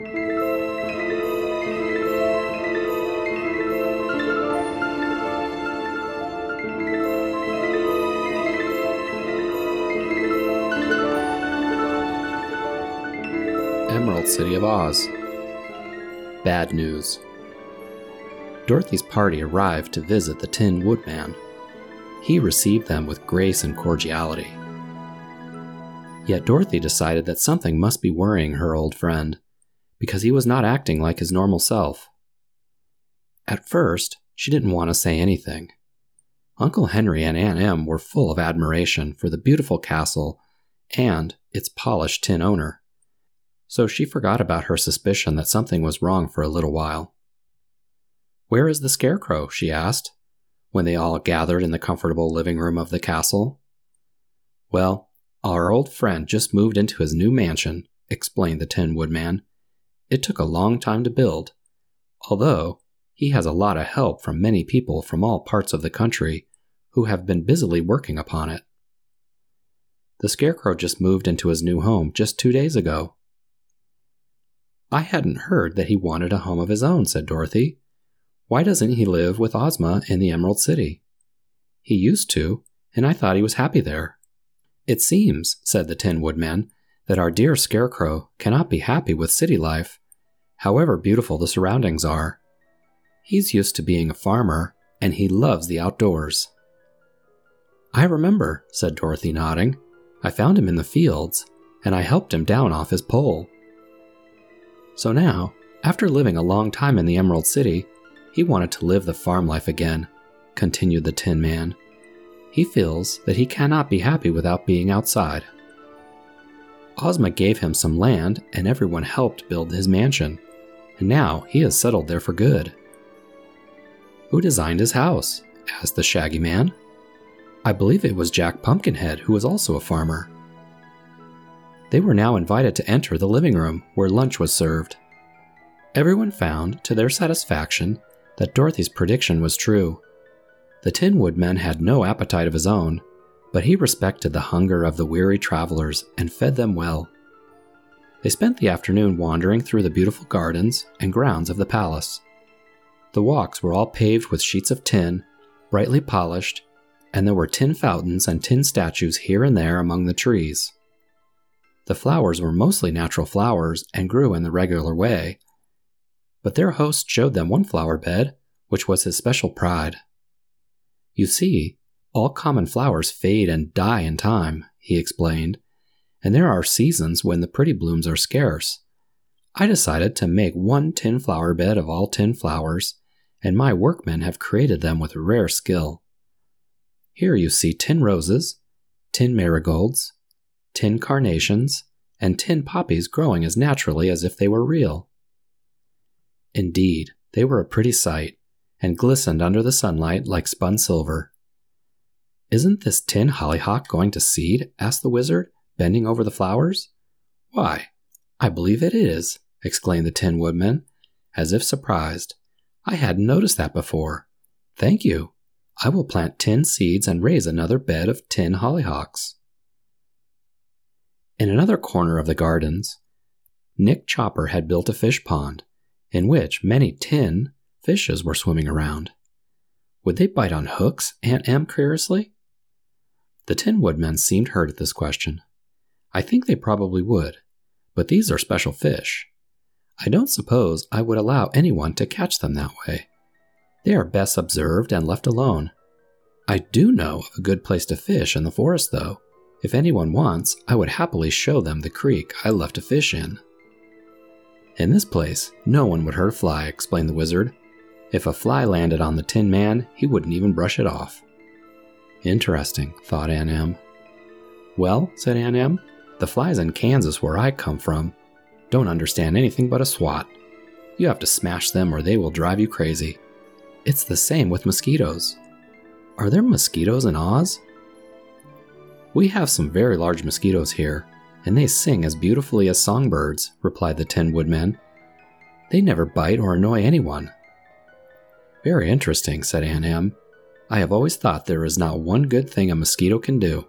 Emerald City of Oz. Bad news. Dorothy's party arrived to visit the Tin Woodman. He received them with grace and cordiality. Yet Dorothy decided that something must be worrying her old friend, because he was not acting like his normal self. At first, she didn't want to say anything. Uncle Henry and Aunt Em were full of admiration for the beautiful castle and its polished tin owner, so she forgot about her suspicion that something was wrong for a little while. Where is the scarecrow? she asked, when they all gathered in the comfortable living room of the castle. Well, our old friend just moved into his new mansion, explained the Tin Woodman. It took a long time to build, although he has a lot of help from many people from all parts of the country who have been busily working upon it. The Scarecrow just moved into his new home just two days ago. I hadn't heard that he wanted a home of his own, said Dorothy. Why doesn't he live with Ozma in the Emerald City? He used to, and I thought he was happy there. It seems, said the Tin Woodman, that our dear Scarecrow cannot be happy with city life, however beautiful the surroundings are. He's used to being a farmer, and he loves the outdoors. I remember, said Dorothy, nodding. I found him in the fields, and I helped him down off his pole. So now, after living a long time in the Emerald City, he wanted to live the farm life again, continued the Tin Man. He feels that he cannot be happy without being outside. Ozma gave him some land, and everyone helped build his mansion, and now he has settled there for good. Who designed his house? asked the Shaggy Man. I believe it was Jack Pumpkinhead, who was also a farmer. They were now invited to enter the living room where lunch was served. Everyone found, to their satisfaction, that Dorothy's prediction was true. The Tin Woodman had no appetite of his own, but he respected the hunger of the weary travelers and fed them well. They spent the afternoon wandering through the beautiful gardens and grounds of the palace. The walks were all paved with sheets of tin, brightly polished, and there were tin fountains and tin statues here and there among the trees. The flowers were mostly natural flowers and grew in the regular way, but their host showed them one flower bed, which was his special pride. You see, all common flowers fade and die in time, he explained, and there are seasons when the pretty blooms are scarce. I decided to make one tin flower bed of all tin flowers, and my workmen have created them with rare skill. Here you see tin roses, tin marigolds, tin carnations, and tin poppies growing as naturally as if they were real. Indeed, they were a pretty sight, and glistened under the sunlight like spun silver. Isn't this tin hollyhock going to seed? asked the wizard, bending over the flowers. Why, I believe it is, exclaimed the Tin Woodman, as if surprised. I hadn't noticed that before. Thank you. I will plant tin seeds and raise another bed of tin hollyhocks. In another corner of the gardens, Nick Chopper had built a fish pond in which many tin fishes were swimming around. Would they bite on hooks? Aunt Em curiously. The Tin Woodman seemed hurt at this question. I think they probably would, but these are special fish. I don't suppose I would allow anyone to catch them that way. They are best observed and left alone. I do know of a good place to fish in the forest, though. If anyone wants, I would happily show them the creek I left to fish in. In this place, no one would hurt a fly, explained the wizard. If a fly landed on the Tin Man, he wouldn't even brush it off. Interesting, thought Aunt Em. Well, said Aunt Em, the flies in Kansas, where I come from, don't understand anything but a swat. You have to smash them or they will drive you crazy. It's the same with mosquitoes. Are there mosquitoes in Oz? We have some very large mosquitoes here, and they sing as beautifully as songbirds, replied the Tin Woodman. They never bite or annoy anyone. Very interesting, said Aunt Em. I have always thought there is not one good thing a mosquito can do.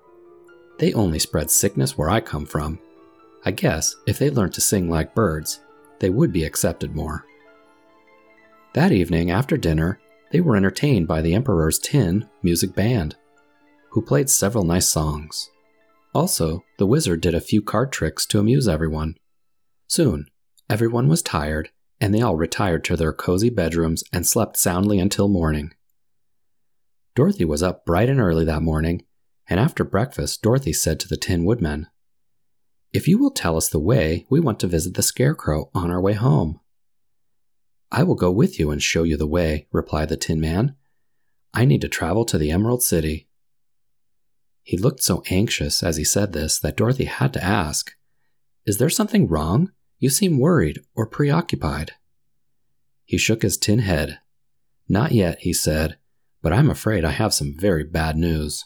They only spread sickness where I come from. I guess if they learned to sing like birds, they would be accepted more. That evening, after dinner, they were entertained by the Emperor's Tin music band, who played several nice songs. Also, the wizard did a few card tricks to amuse everyone. Soon, everyone was tired, and they all retired to their cozy bedrooms and slept soundly until morning. Dorothy was up bright and early that morning, and after breakfast, Dorothy said to the Tin Woodman, If you will tell us the way, we want to visit the Scarecrow on our way home. I will go with you and show you the way, replied the Tin Man. I need to travel to the Emerald City. He looked so anxious as he said this that Dorothy had to ask, Is there something wrong? You seem worried or preoccupied. He shook his tin head. Not yet, he said, but I'm afraid I have some very bad news.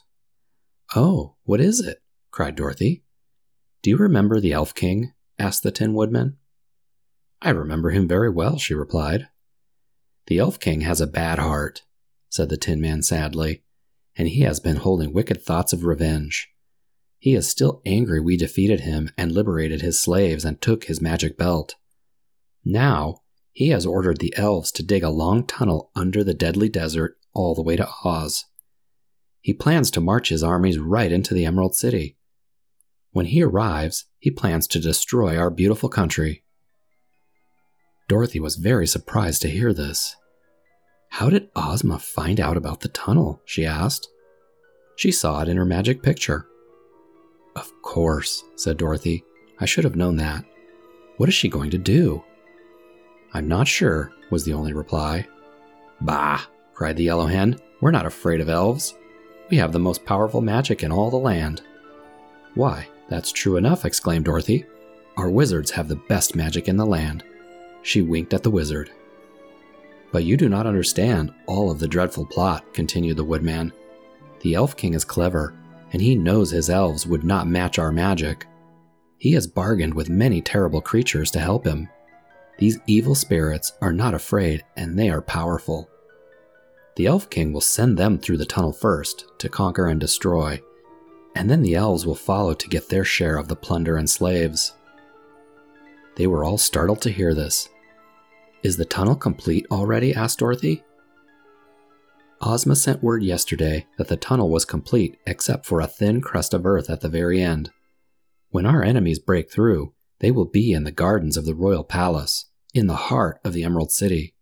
Oh, what is it? cried Dorothy. Do you remember the Elf King? asked the Tin Woodman. I remember him very well, she replied. The Elf King has a bad heart, said the Tin Man sadly, and he has been holding wicked thoughts of revenge. He is still angry we defeated him and liberated his slaves and took his magic belt. Now, he has ordered the elves to dig a long tunnel under the deadly desert all the way to Oz. He plans to march his armies right into the Emerald City. When he arrives, he plans to destroy our beautiful country. Dorothy was very surprised to hear this. How did Ozma find out about the tunnel? she asked. She saw it in her magic picture. Of course, said Dorothy. I should have known that. What is she going to do? I'm not sure, was the only reply. Bah, cried the yellow hen. We're not afraid of elves. We have the most powerful magic in all the land. Why, that's true enough, exclaimed Dorothy. Our wizards have the best magic in the land. She winked at the wizard. But you do not understand all of the dreadful plot, continued the woodman. The Elf King is clever, and he knows his elves would not match our magic. He has bargained with many terrible creatures to help him. These evil spirits are not afraid, and they are powerful. The Elf King will send them through the tunnel first to conquer and destroy, and then the elves will follow to get their share of the plunder and slaves. They were all startled to hear this. Is the tunnel complete already? asked Dorothy. Ozma sent word yesterday that the tunnel was complete except for a thin crust of earth at the very end. When our enemies break through, they will be in the gardens of the royal palace, in the heart of the Emerald City.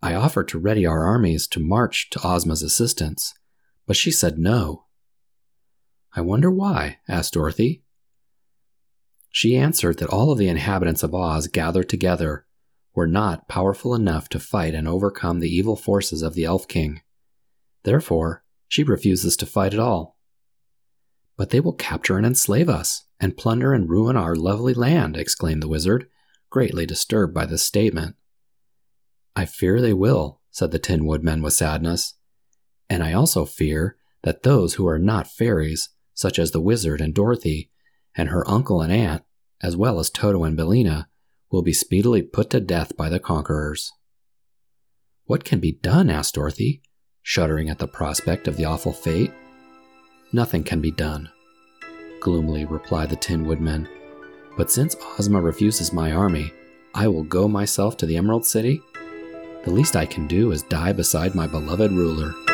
I offered to ready our armies to march to Ozma's assistance, but she said no. I wonder why? asked Dorothy. She answered that all of the inhabitants of Oz gathered together were not powerful enough to fight and overcome the evil forces of the Elf King. Therefore, she refuses to fight at all. But they will capture and enslave us, and plunder and ruin our lovely land, exclaimed the wizard, greatly disturbed by this statement. I fear they will, said the Tin Woodman with sadness. And I also fear that those who are not fairies, such as the wizard and Dorothy, and her uncle and aunt, as well as Toto and Billina, will be speedily put to death by the conquerors. What can be done? asked Dorothy, shuddering at the prospect of the awful fate. Nothing can be done, gloomily replied the Tin Woodman. But since Ozma refuses my army, I will go myself to the Emerald City. The least I can do is die beside my beloved ruler.